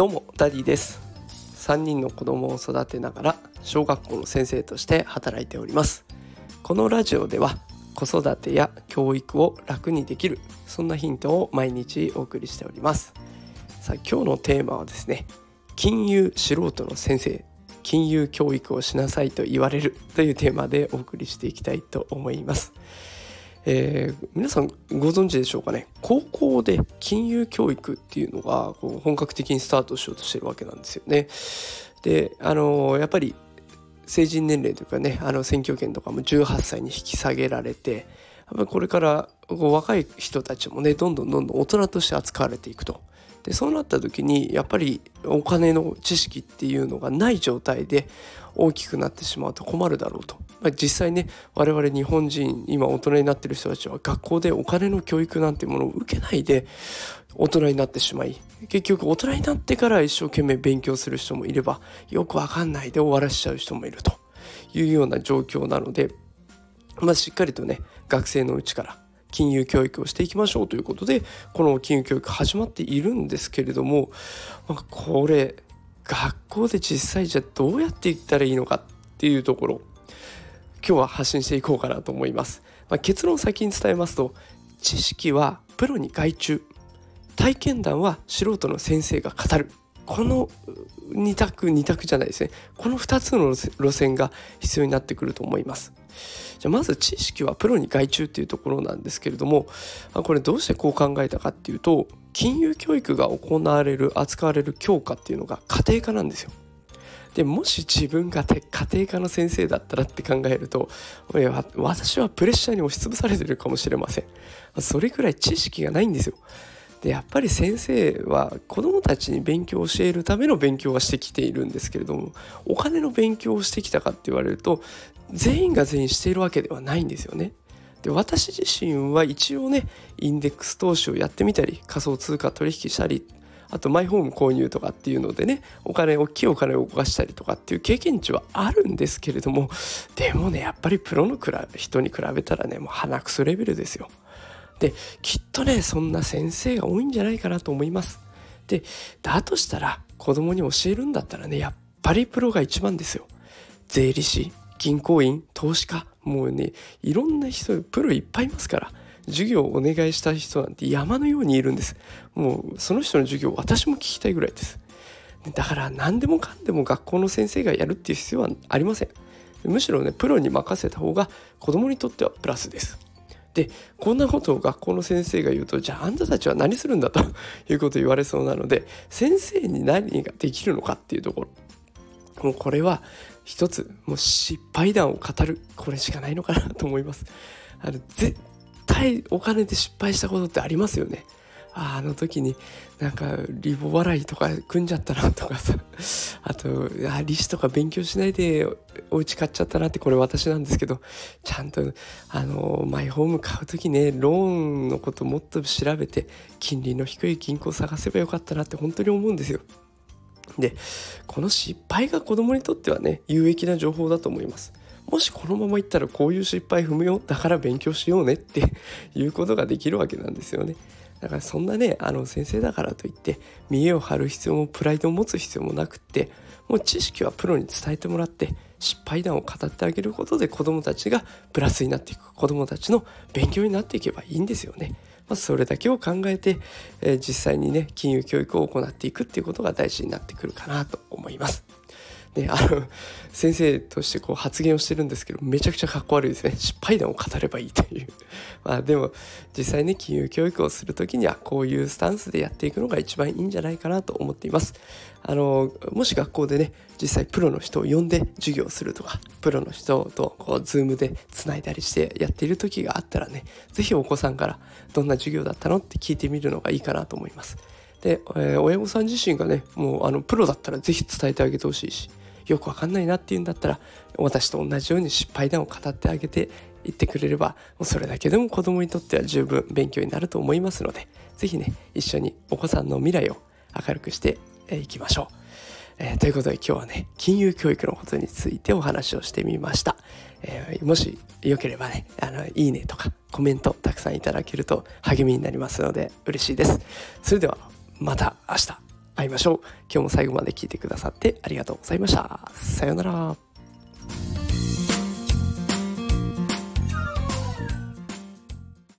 どうもダディです。3人の子供を育てながら小学校の先生として働いております。このラジオでは子育てや教育を楽にできるそんなヒントを毎日お送りしております。さあ今日のテーマはですね金融素人の先生金融教育をしなさいと言われるというテーマでお送りしていきたいと思います。えー、皆さんご存知でしょうかね？高校で金融教育っていうのがこう本格的にスタートしようとしてるわけなんですよね。であのやっぱり成人年齢というかねあの選挙権とかも18歳に引き下げられてやっぱこれからこう若い人たちもねどんどんどんどん大人として扱われていくと。でそうなった時にやっぱりお金の知識っていうのがない状態で大きくなってしまうと困るだろうと、まあ、実際ね我々日本人今大人になってる人たちは学校でお金の教育なんていうものを受けないで大人になってしまい結局大人になってから一生懸命勉強する人もいればよくわかんないで終わらしちゃう人もいるというような状況なので、まあ、しっかりとね学生のうちから金融教育をしていきましょうということでこの金融教育始まっているんですけれどもこれ学校で実際じゃどうやっていったらいいのかっていうところ今日は発信していこうかなと思います、まあ、結論を先に伝えますと知識はプロに外注。体験談は素人の先生が語る。この2択2択じゃないですね。この2つの路線が必要になってくると思います。じゃあまず知識はプロに外注っていうところなんですけれどもこれどうしてこう考えたかっていうと金融教育が行われる扱われる教科っていうのが家庭科なんですよ。でもし自分が家庭科の先生だったらって考えると私はプレッシャーに押しつぶされてるかもしれません。それくらい知識がないんですよ。でやっぱり先生は子どもたちに勉強を教えるための勉強はしてきているんですけれどもお金の勉強をしてきたかって言われると全員が全員しているわけではないんですよね。で私自身は一応ねインデックス投資をやってみたり仮想通貨取引したりあとマイホーム購入とかっていうのでねお金大きいお金を動かしたりとかっていう経験値はあるんですけれどもでもねやっぱりプロの人に比べたらねもう鼻くそレベルですよ。できっとねそんな先生が多いんじゃないかなと思います。でだとしたら子供に教えるんだったらねやっぱりプロが一番ですよ。税理士銀行員投資家もうねいろんな人プロいっぱいいますから授業をお願いした人なんて山のようにいるんですもうその人の授業私も聞きたいぐらいですだから何でもかんでも学校の先生がやるっていう必要はありませんむしろねプロに任せた方が子供にとってはプラスですでこんなことを学校の先生が言うとじゃああんたたちは何するんだと いうことを言われそうなので先生に何ができるのかっていうところ。もうこれは一つもう失敗談を語るこれしかないのかなと思います。あの絶対お金で失敗したことってありますよね。ああの時になんかリボ払いとか組んじゃったなとかさ あとあ利子とか勉強しないでお家買っちゃったなってこれ私なんですけどちゃんとあのマイホーム買う時ねローンのこともっと調べて金利の低い銀行探せばよかったなって本当に思うんですよ。でこの失敗が子供にとってはね有益な情報だと思います。もしこのままいったらこういう失敗踏むよだから勉強しようねって いうことができるわけなんですよね。だからそんなねあの先生だからといって見栄を張る必要もプライドを持つ必要もなくってもう知識はプロに伝えてもらって失敗談を語ってあげることで子どもたちがプラスになっていく子どもたちの勉強になっていけばいいんですよね。まずそれだけを考えて、えー、実際にね金融教育を行っていくっていうことが大事になってくるかなと思います。ね、あの先生としてこう発言をしてるんですけどめちゃくちゃかっこ悪いですね。失敗談を語ればいいという。まあでも実際ね金融教育をする時にはこういうスタンスでやっていくのが一番いいんじゃないかなと思っています。あのもし学校でね実際プロの人を呼んで授業するとかプロの人とこうズームでつないだりしてやっている時があったらね是非お子さんからどんな授業だったのって聞いてみるのがいいかなと思います。で、えー、親御さん自身がねもうあのプロだったら是非伝えてあげてほしいしよくわかんないなっていうんだったら私と同じように失敗談を語ってあげていってくれればもうそれだけでも子供にとっては十分勉強になると思いますので是非ね一緒にお子さんの未来を明るくしていきましょう。えー、ということで今日はね金融教育のことについてお話をしてみました、えー、もしよければねあのいいねとかコメントたくさんいただけると励みになりますので嬉しいです。それではまた明日。会いましょう。今日も最後まで聞いてくださってありがとうございました。さようなら。